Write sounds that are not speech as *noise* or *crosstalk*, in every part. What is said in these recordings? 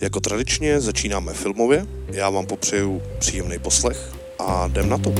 Jako tradičně začínáme filmově, já vám popřeju příjemný poslech a jdem na to.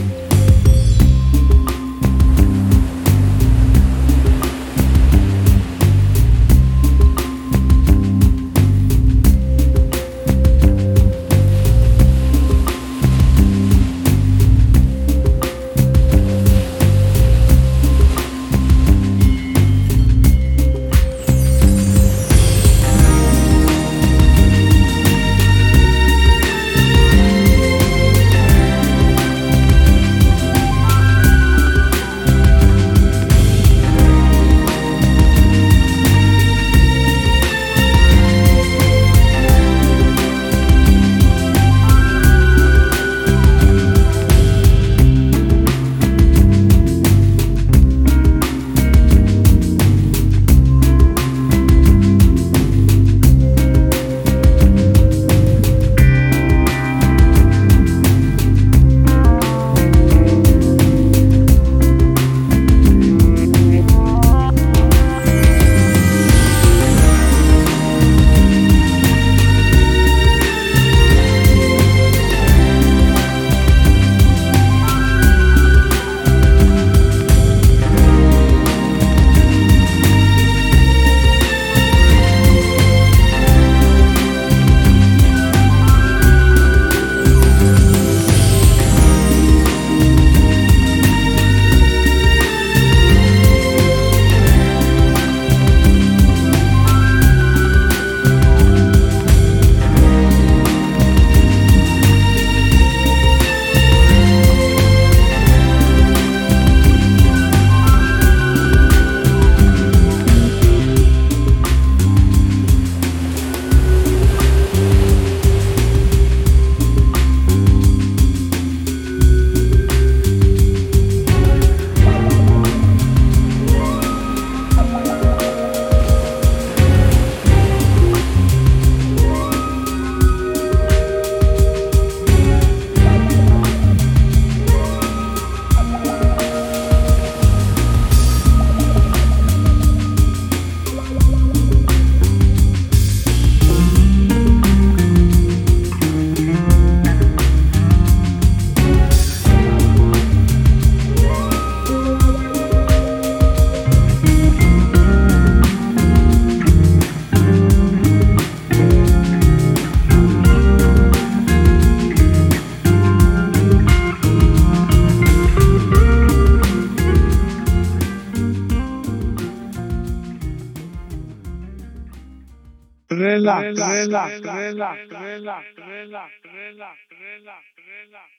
Relax, relax, relax, relax, relax, relax,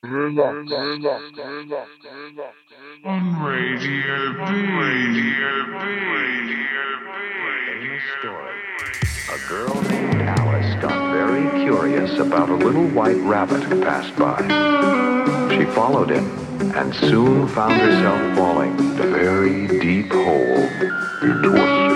relax, On Radio B, Radio B, Radio famous story. A girl named Alice got very curious about a little white rabbit who passed by. She followed him and soon found herself falling a very deep hole into a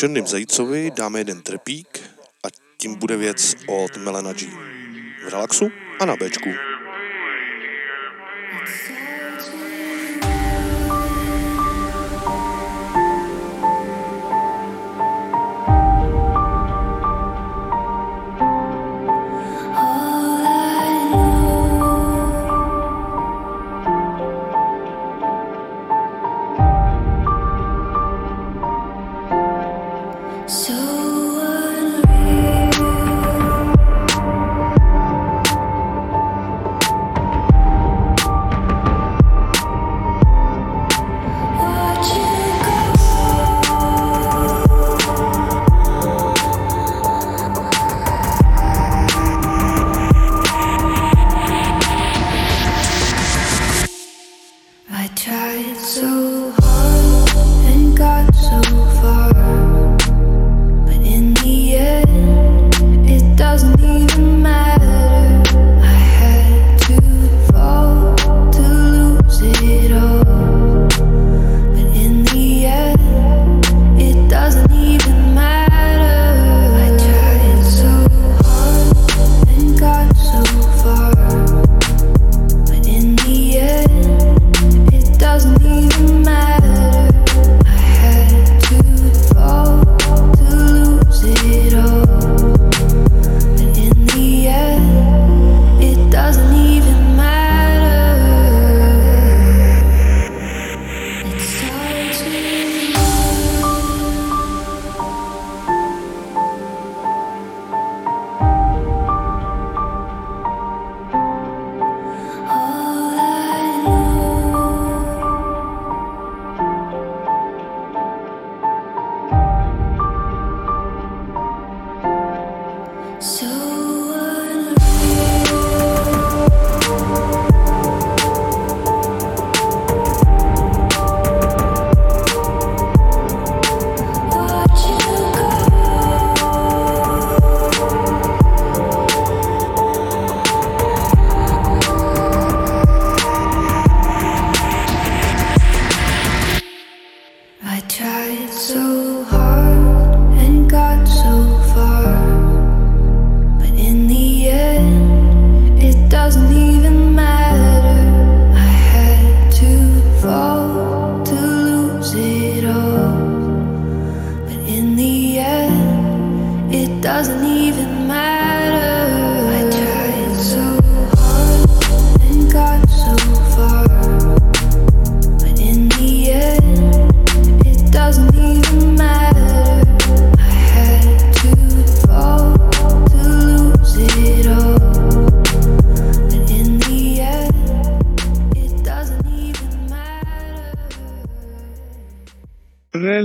Černým zajícovi dáme jeden trpík a tím bude věc od Melena G. V relaxu a na Bčku. I tried so hard.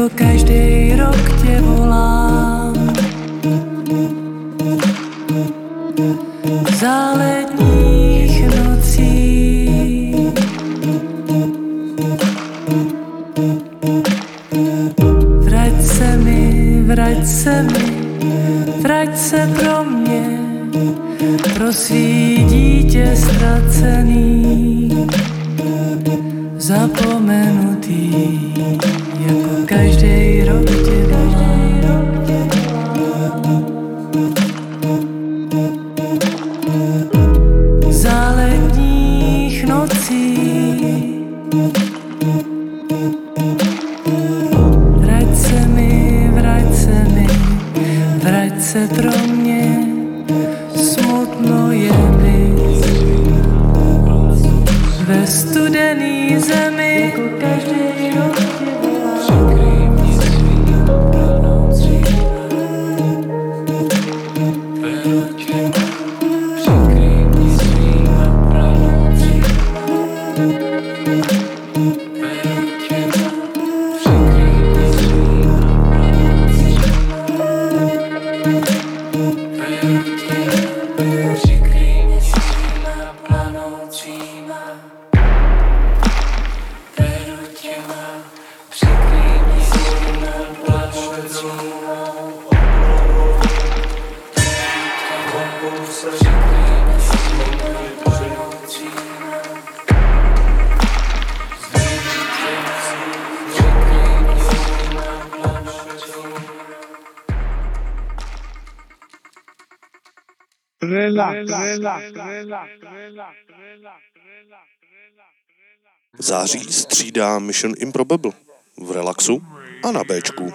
to každý rok tě volám. Za letních nocí Vrať se mi, vrať se mi, vrať se pro mě, pro svý dítě ztracený, zapomenutý jako každý rok Září střídá Mission Improbable v relaxu a na Bčku.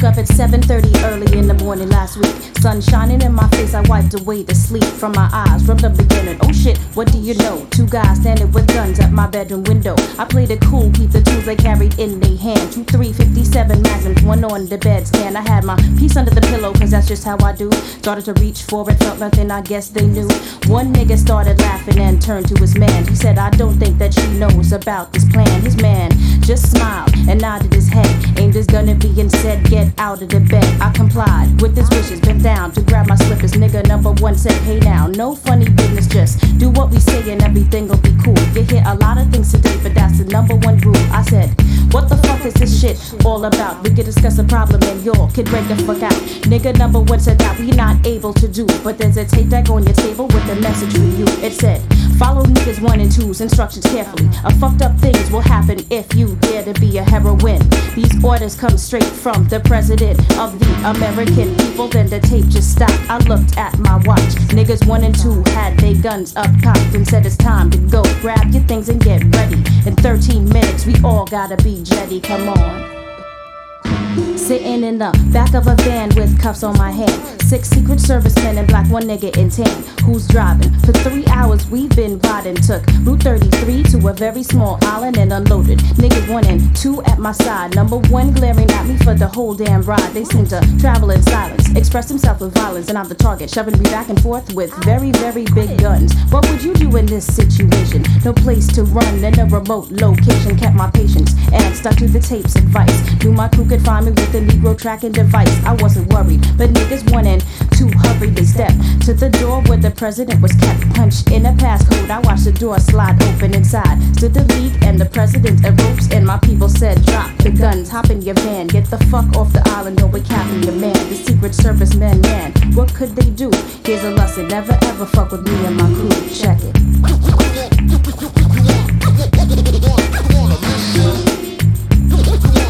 Up at 7:30 early in the morning last week. Sun shining in my face, I wiped away the sleep from my eyes. From the beginning, oh shit, what do you know? Two guys standing with guns at my bedroom window. I played it cool, keep the tools they carried in their hand. Two 357 magnums, one on the bed stand. I had my piece under the pillow, cause that's just how I do. Started to reach for it, felt nothing, I guess they knew. One nigga started laughing and turned to his man. He said, I don't think that she knows about this plan. His man just smiled and nodded his head, aimed his gun at me and said, Get out of the bed. I complied with his wishes, down to grab my slippers. Nigga number one said, Hey now, no funny business, just do what we say and everything will be cool. You hear a lot of things today, but that's the number one rule. I said, What the fuck is this shit all about? We could discuss a problem and y'all could break the fuck out. Nigga number one said that we not able to do, but there's a tape deck on your table with a message for you. It said, Follow niggas one and two's instructions carefully. A fucked up things will happen if you dare to be a heroine. These orders come straight from the president of the American people. Then the tape just stopped. I looked at my watch. Niggas one and two had their guns up cocked and said it's time to go. Grab your things and get ready. In 13 minutes, we all gotta be jetty. Come on. Sitting in the back of a van with cuffs on my hand. Six secret servicemen and black, one nigga in tan. Who's driving? For three hours we've been riding. Took Route 33 to a very small island and unloaded. Niggas one and two at my side. Number one glaring at me for the whole damn ride. They seem to travel in silence, express themselves with violence, and I'm the target, shoving me back and forth with very, very big guns. What would you do in this situation? No place to run in a remote location. Kept my patience and stuck to the tape's advice. Knew my crew could find me with a Negro tracking device. I wasn't worried, but niggas and two hurried. They stepped to the door where the president was kept. Punched in a passcode. I watched the door slide open inside. Stood the league and the president ropes. And my people said, Drop the guns, hop in your van, get the fuck off the island, or we're capping your man. The Secret Service men, man, what could they do? Here's a lesson: never ever fuck with me and my crew. Check it. *laughs*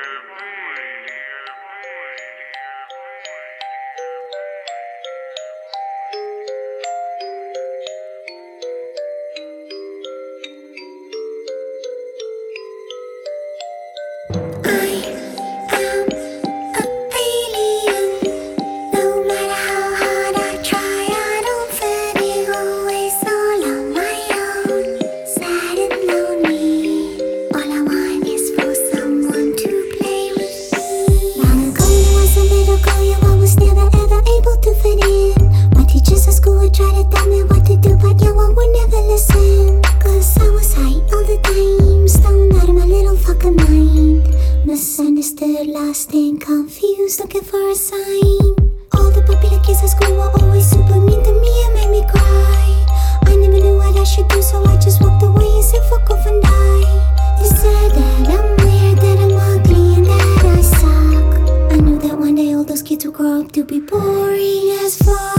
try to tell me what to do, but yeah, I would never listen. Cause I was high all the time, stoned out of my little fucking mind. Misunderstood, lost and confused, looking for a sign. All the popular kids at school were always super mean to me and made me cry. I never knew what I should do, so I just walked away and said fuck off and die. They said that I'm weird, that I'm ugly, and that I suck. I knew that one day all those kids would grow up to be boring as fuck.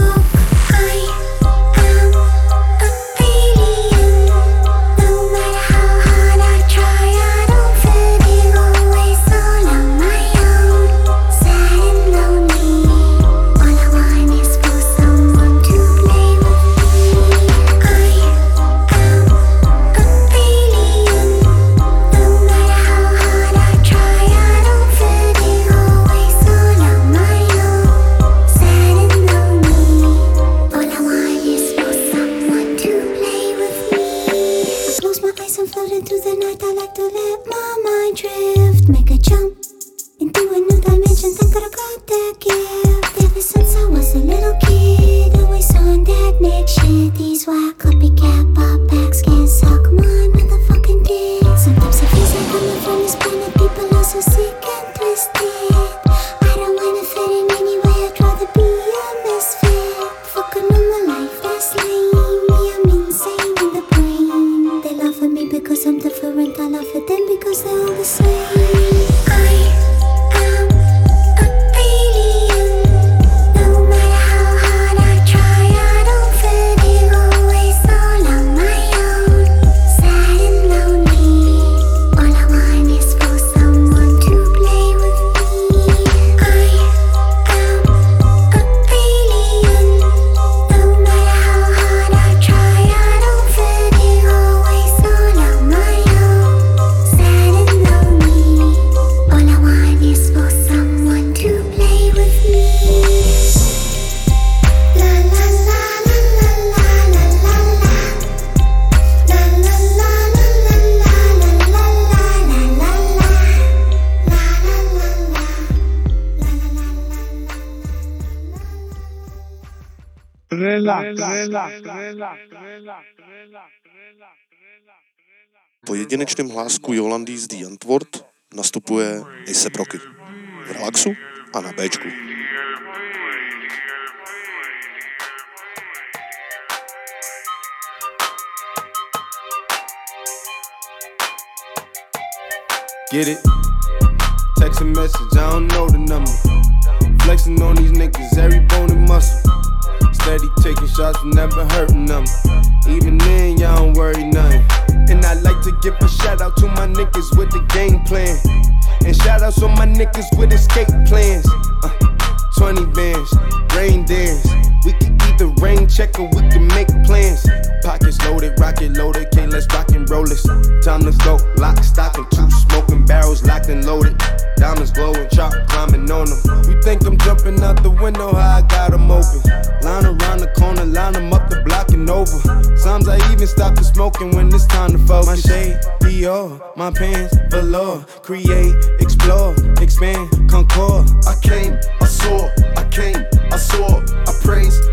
Po jedinečném hlásku Jolandy z The Antwort nastupuje Ace Rocky. V relaxu a na Bčku. Get it? Text a message, I don't know the number. Flexing on these niggas, every bone and muscle. Steady taking shots, never hurting them. Even then, y'all don't worry nothing. And I like to give a shout out to my niggas with the game plan. And shout outs to my niggas with escape plans. Uh, 20 bands, rain dance. We can either rain check or we can make plans. Pockets loaded, rocket loaded, okay, let's rock and roll this. Time to go, lock, stock, and two smoking barrels locked and loaded. Diamonds glowing, chop climbing on them. You think I'm jumping out the window, how I got them open. Line around the corner, line them up the block and over. Sometimes I even stop the smoking when it's time to focus. My shade, Dior, my pants, velour. Create, explore, expand, concord. I came, I saw, I came, I saw, I praise the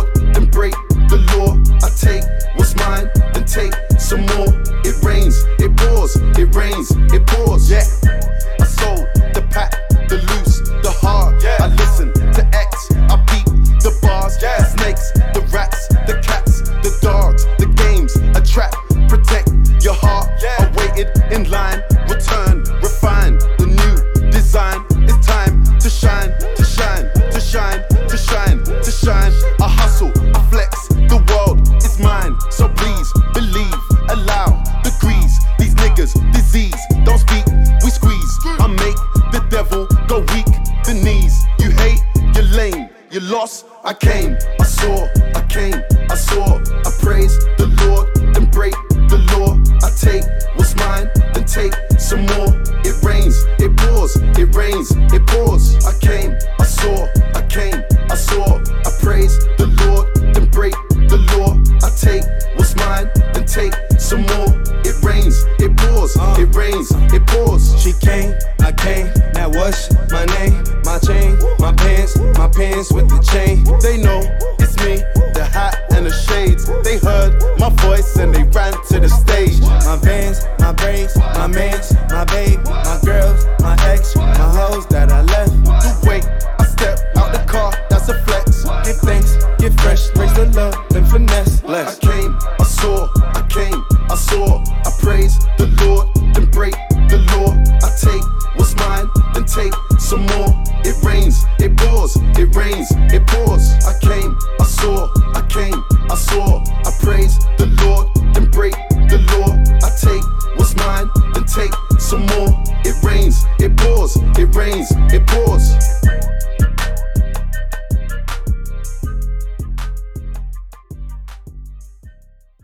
more. It rains, it pours, it rains, it pours.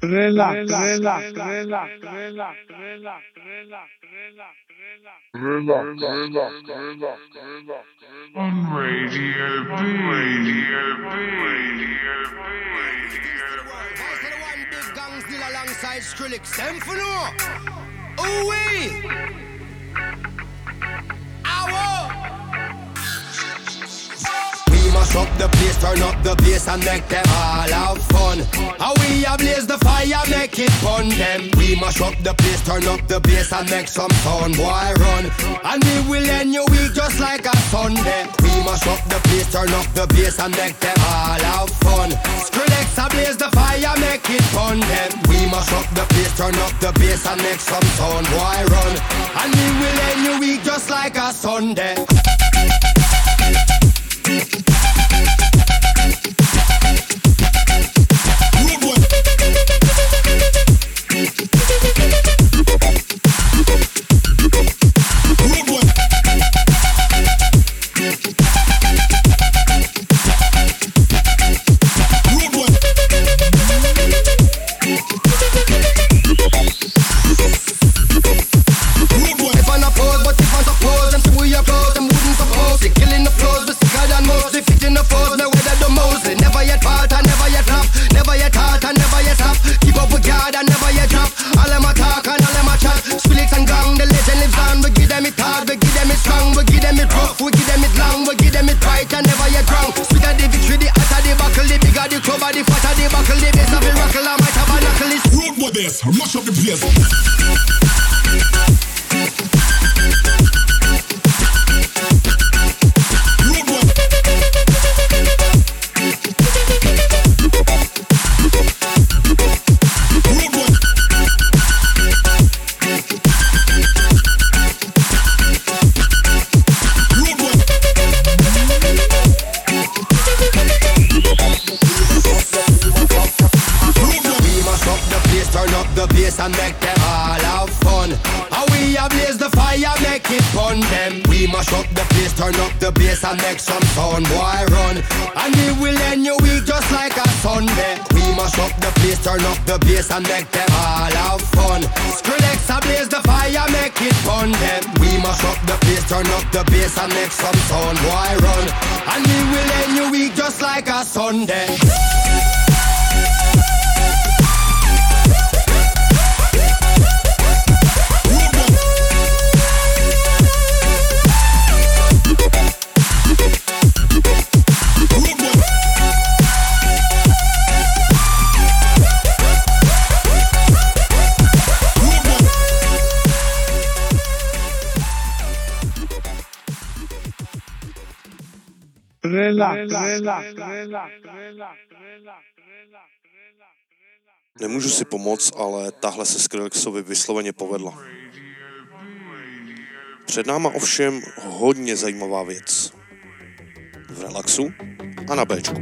Relax, relax, relax, relax, relax, relax, relax, Relax, relax, relax, relax. On Radio B. Radio B. Radio B. Big gang still alongside Skrillex. Them for no. Ooh wee. Ow. We mash up the place, turn up the bass and make them all have fun. How we ablaze the fire, make it fun them. We mash up the place, turn up the bass and make some sound, boy run. And we will end your week just like a Sunday. We mash up the place, turn up the bass and make them all have fun. Skrillex ablaze the fire, make it fun them. We mash up the place, turn up the bass and make some sound, boy run. And we will end your week just like a Sunday. We give them it rough, we give them it long. We give them it right, and never yet wrong. Sweeter the victory, the hotter the buckle. The bigger the club, the fatter the buckle. The bass of the rockle, I might have a knuckle. Road with this, mash up the place. Some sound, Nemůžu si pomoct, ale tahle se Skrillexovi vysloveně povedla. Před náma ovšem hodně zajímavá věc. V relaxu a na Bčku.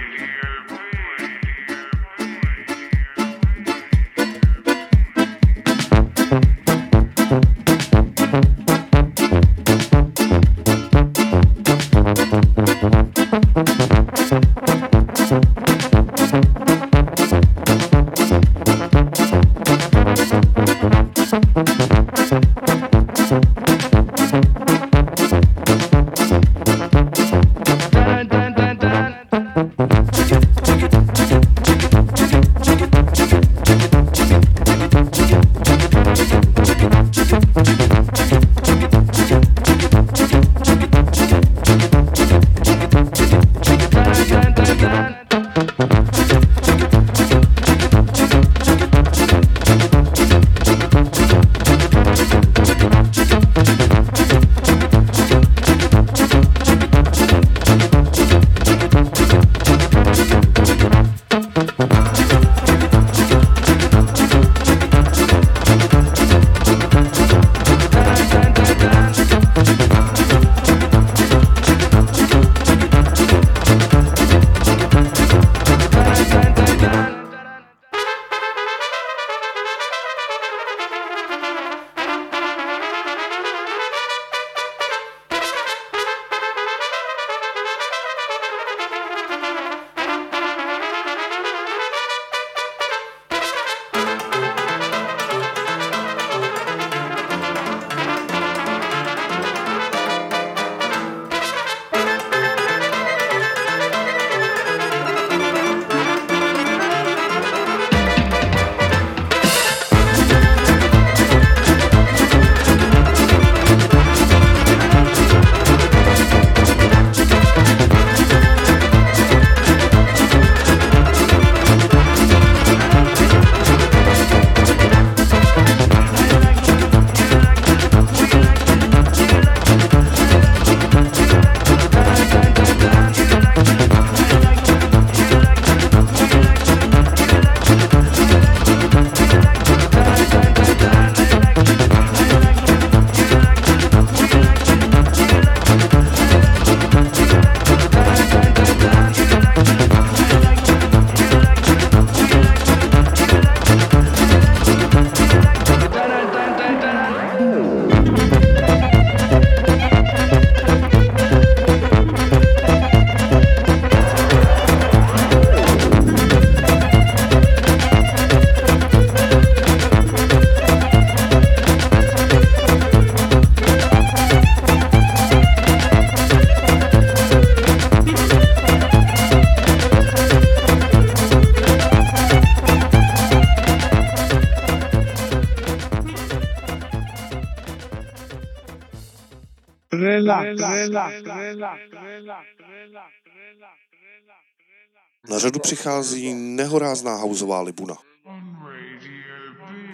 Na řadu přichází nehorázná houseová libuna.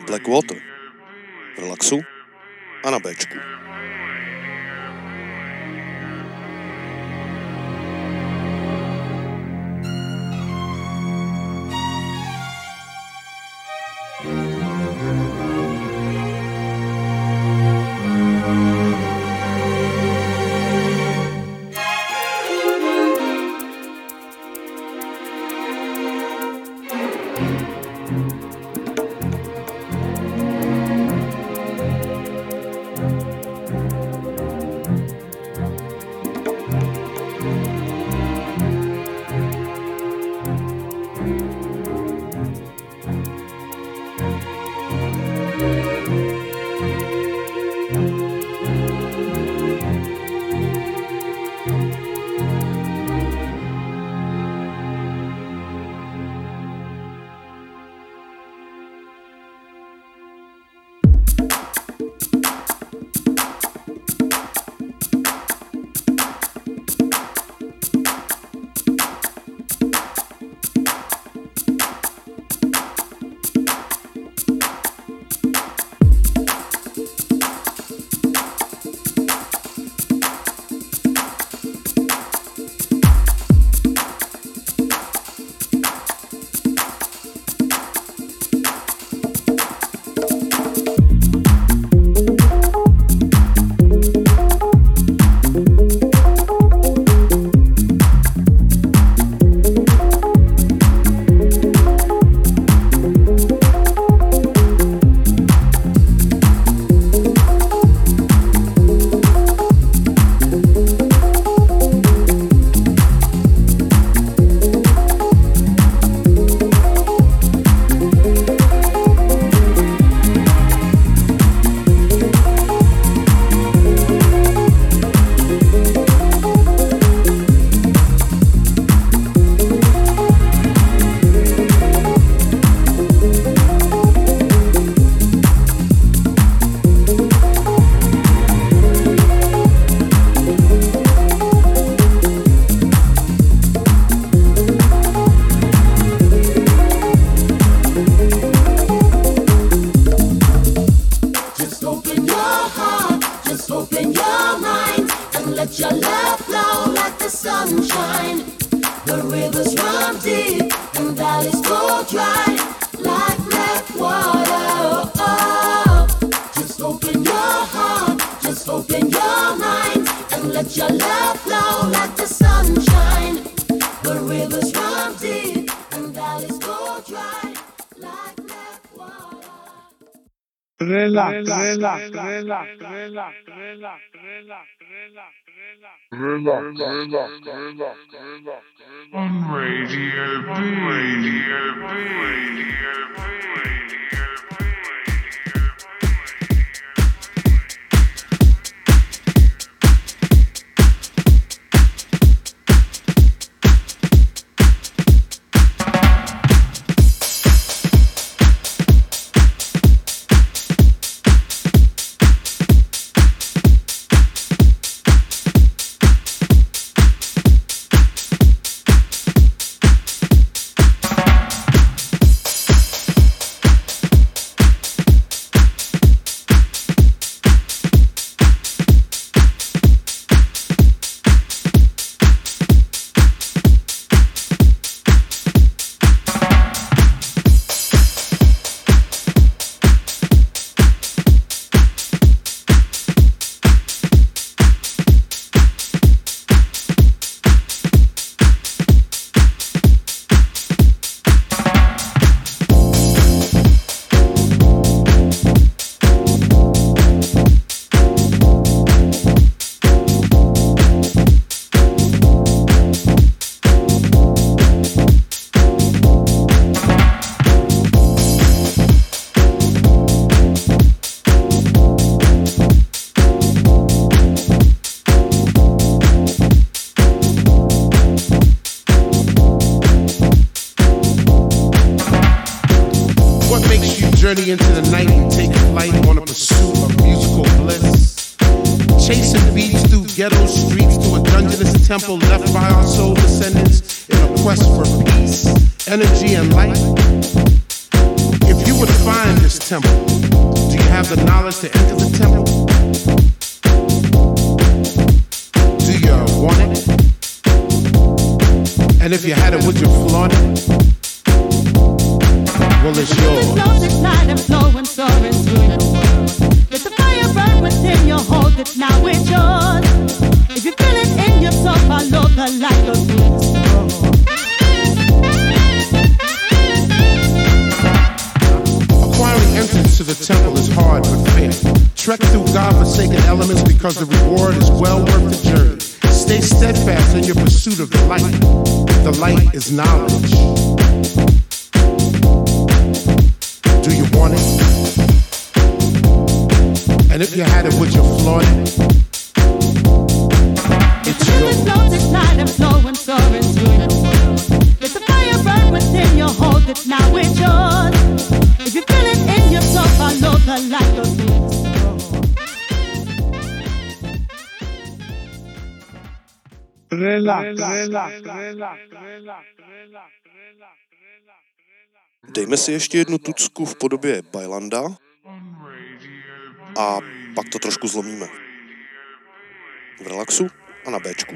Blackwater. Relaxu a na Bčku. Relax, relax, relax, relax, relax, relax, relax, Relax, relax, relax, relax. On Radio B. Radio B. Radio B. this temple, do you have the knowledge to enter the temple? Do you want it? And if you had it, would you flaunt it? Well, it's yours. Flows at night and flowing, soaring through your world. Let the fire burn within you, hold it now, it's yours. If you feel it in your soul, follow the light, go through entrance to the temple is hard but fair. Trek through God-forsaken elements because the reward is well worth the journey. Stay steadfast in your pursuit of the light. The light is knowledge. Do you want it? And if you had it, would you flaunt it? It's yours. flows at night and through your world. Let the fire burn within you, hold it now, it's yours. Follow the light, go through the storm. relax, relax, relax, relax, relax, relax. Dejme si ještě jednu tucku v podobě Bailanda a pak to trošku zlomíme. V relaxu a na Bčku.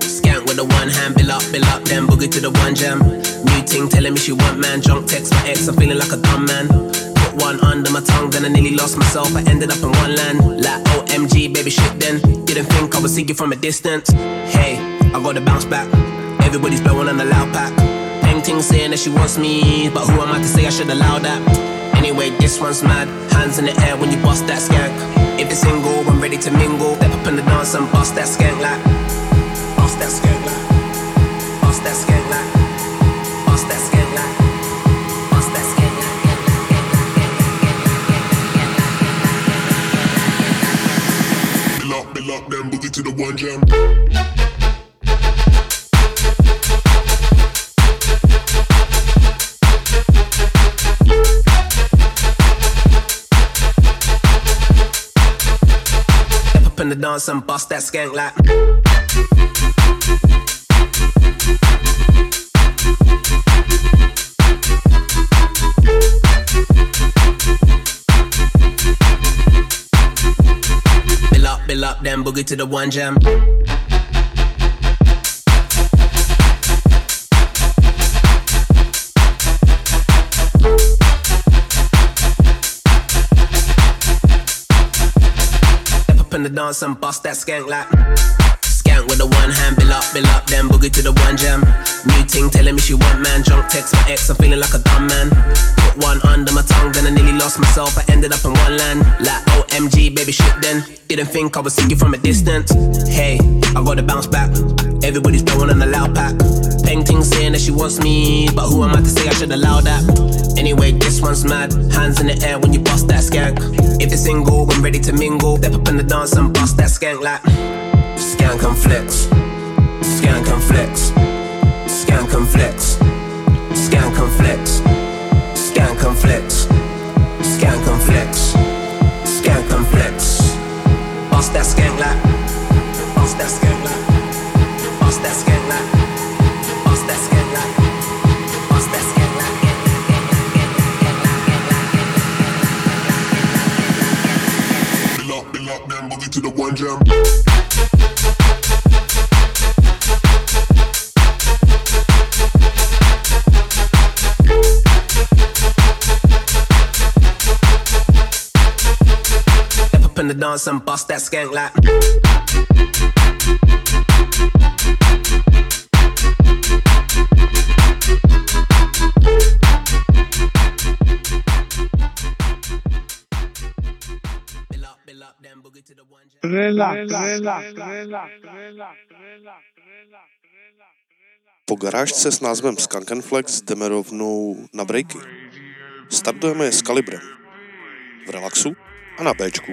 Skank with the one hand, bill up, bill up, then boogie to the one jam. New ting telling me she want man, drunk text my ex, I'm feeling like a dumb man. Put one under my tongue, then I nearly lost myself, I ended up in one land. Like OMG, baby shit then. Didn't think I would see you from a distance. Hey, I gotta bounce back. Everybody's blowing on the loud pack. Peng ting saying that she wants me, but who am I to say I should allow that? Anyway, this one's mad. Hands in the air when you bust that skank. If it's single, I'm ready to mingle. Step up in the dance and bust that skank like. Bust that skank like. Bust that skank like. Bust that skank like. Bust that skank like. Boogie to the one jam. In the dance and bust that skank like. Bill up, bill up, then boogie to the one jam. In the dance and bust that skank like. Skank with the one hand, bill up, bill up, then boogie to the one jam. New ting telling me she want man, drunk text my ex, I'm feeling like a dumb man. Put one under my tongue, then I nearly lost myself, I ended up in one land. Like OMG, baby shit then. Didn't think I was see you from a distance. Hey, I gotta bounce back. Everybody's blowing on a loud pack. Peng ting saying that she wants me, but who am I to say I should allow that? Anyway, this one's mad. Hands in the air when you bust that skank. If it's single, I'm ready to mingle. Step up in the dance and bust that skank like. Skank and flex. Skank and flex. Skank and flex. Skank and flex. Skank and flex. To the one jam. Step up in the dance and bust that skank like. Relax, relax, relax, relax, relax. Po garážce s názvem Skankenflex jdeme rovnou na breaky. Startujeme je s kalibrem. V relaxu a na Bčku.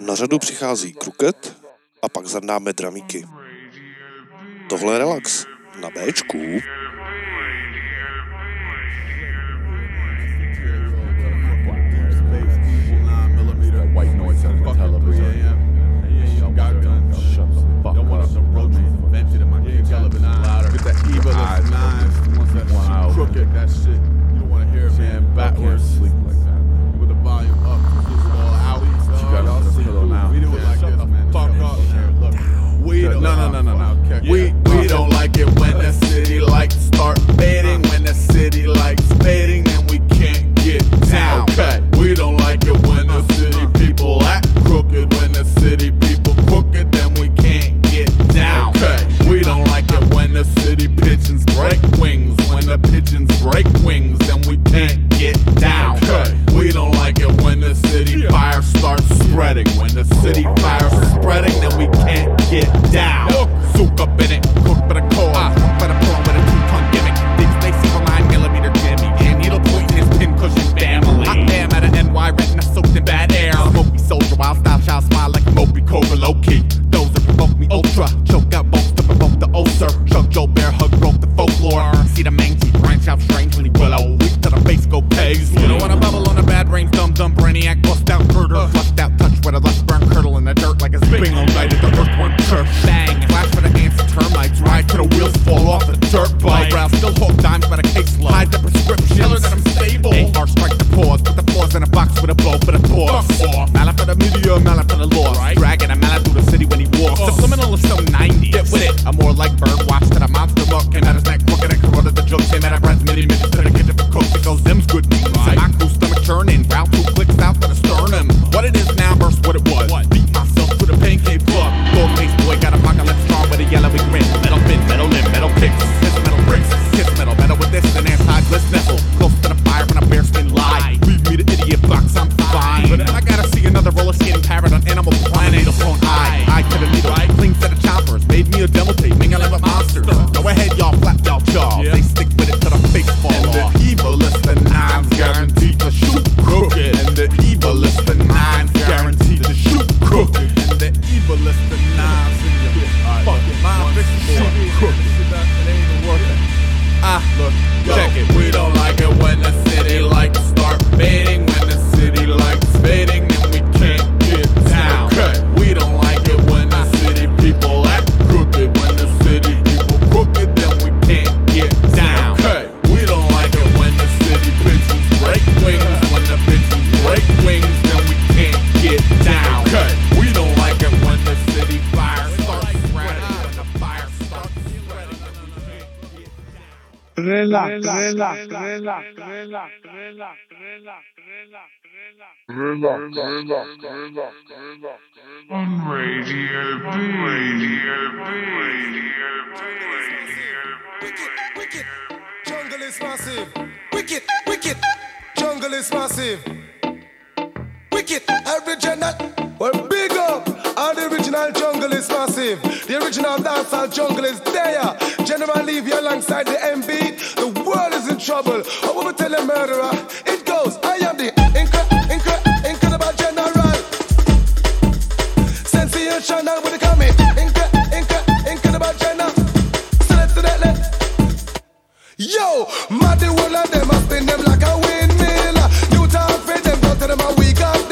Na řadu přichází Kruket a pak za námi dramíky. Tohle je relax na Bčku. Man. relax, relax, relax, relax, relax, relax. On Radio B, Radio B, Radio B. Wicked, wicked, jungle is massive. Wicked, wicked, jungle is massive. Wicked, every gender, well, big up, all the original jungle is massive. The original dancehall jungle is there. General Levy alongside the M-Beat. The world is in trouble. I will tell a murderer. It goes. I am the incre- incre- incredible general. Sensational with the coming. Incre- incre- incredible general. Select to Yo, mad the whole of them. I spin them like a windmill. New time for them. don't tell them a week up.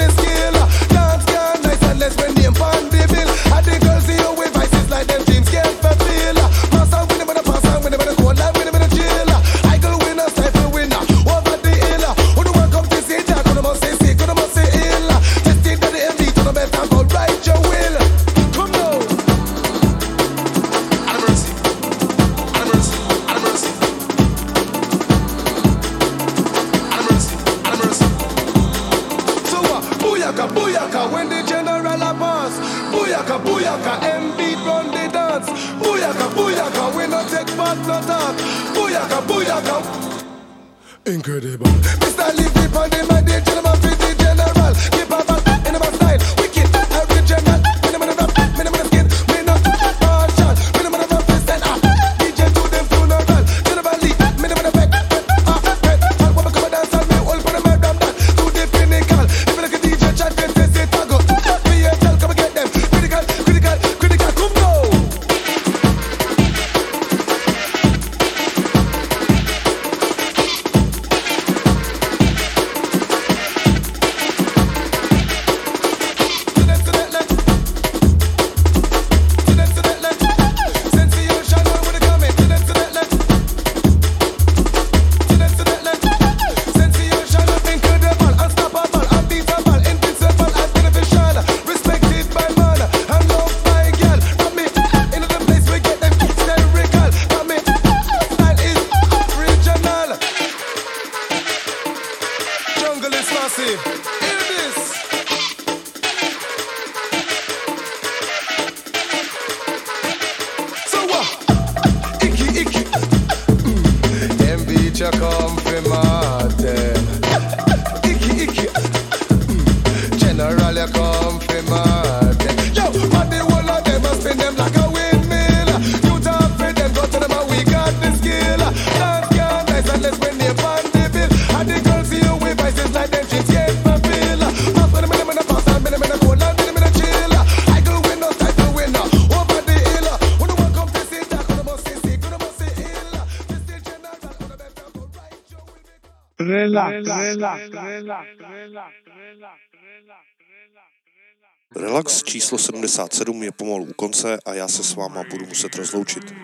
Relax číslo 77 je pomalu u konce a já se s váma budu muset rozloučit.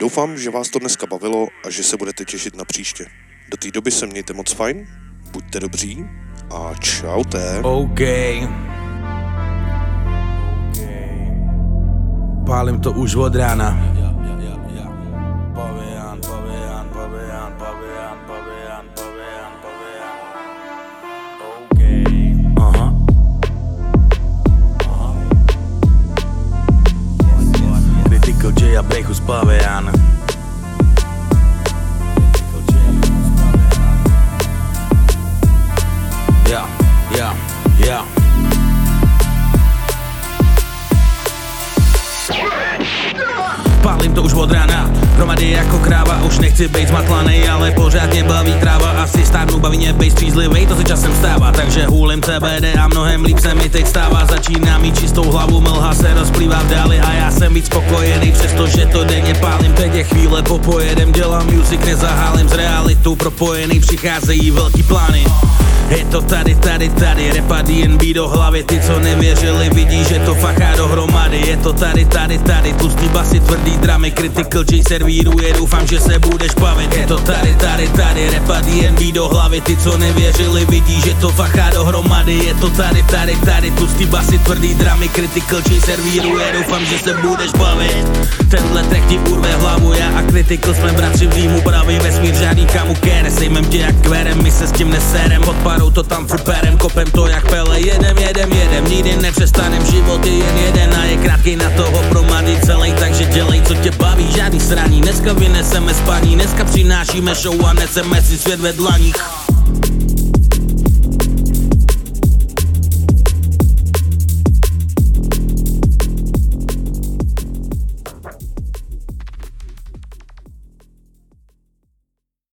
Doufám, že vás to dneska bavilo a že se budete těšit na příště. Do té doby se mějte moc fajn, buďte dobří a čau čaute. OK. Pálím to už od rána. who's bawiana. Yeah, yeah, yeah. Palím to už od rána tady jako kráva, už nechci být zmatlaný, ale pořád mě baví tráva, asi stárnu baví mě být střízlivý, to se časem stává, takže hůlem CBD a mnohem líp se mi teď stává, začíná mít čistou hlavu, mlha se rozplývá v dáli a já jsem víc spokojený, přestože to denně pálím, teď je chvíle popojedem, dělám music, nezahálím z realitu, propojený, přicházejí velký plány je to tady, tady, tady, repa DNB do hlavy. Ty, co nevěřili, vidí, že to faká dohromady. Je to tady, tady, tady, tlustý basy, tvrdý dramy. Critical J servíruje, doufám, že se budeš bavit. Je to tady, tady, tady, repa DNB do hlavy. Ty, co nevěřili, vidí, že to faká dohromady. Je to tady, tady, tady, tlustý basy, tvrdý dramy. Critical J servíruje, doufám, že se budeš bavit. Tenhle track ti urve hlavu, já a Critical jsme bratři v dýmu Pravý vesmír, žádný kamu kere, sejmem tě jak kverem My se s tím neserem, odparou to tam furt perem Kopem to jak pele, jedem, jedem, jedem Nikdy nepřestanem, život je jen jeden A je krátký na toho promady celý Takže dělej, co tě baví, žádný sraní Dneska vyneseme spaní, dneska přinášíme show A neseme si svět ve dlaních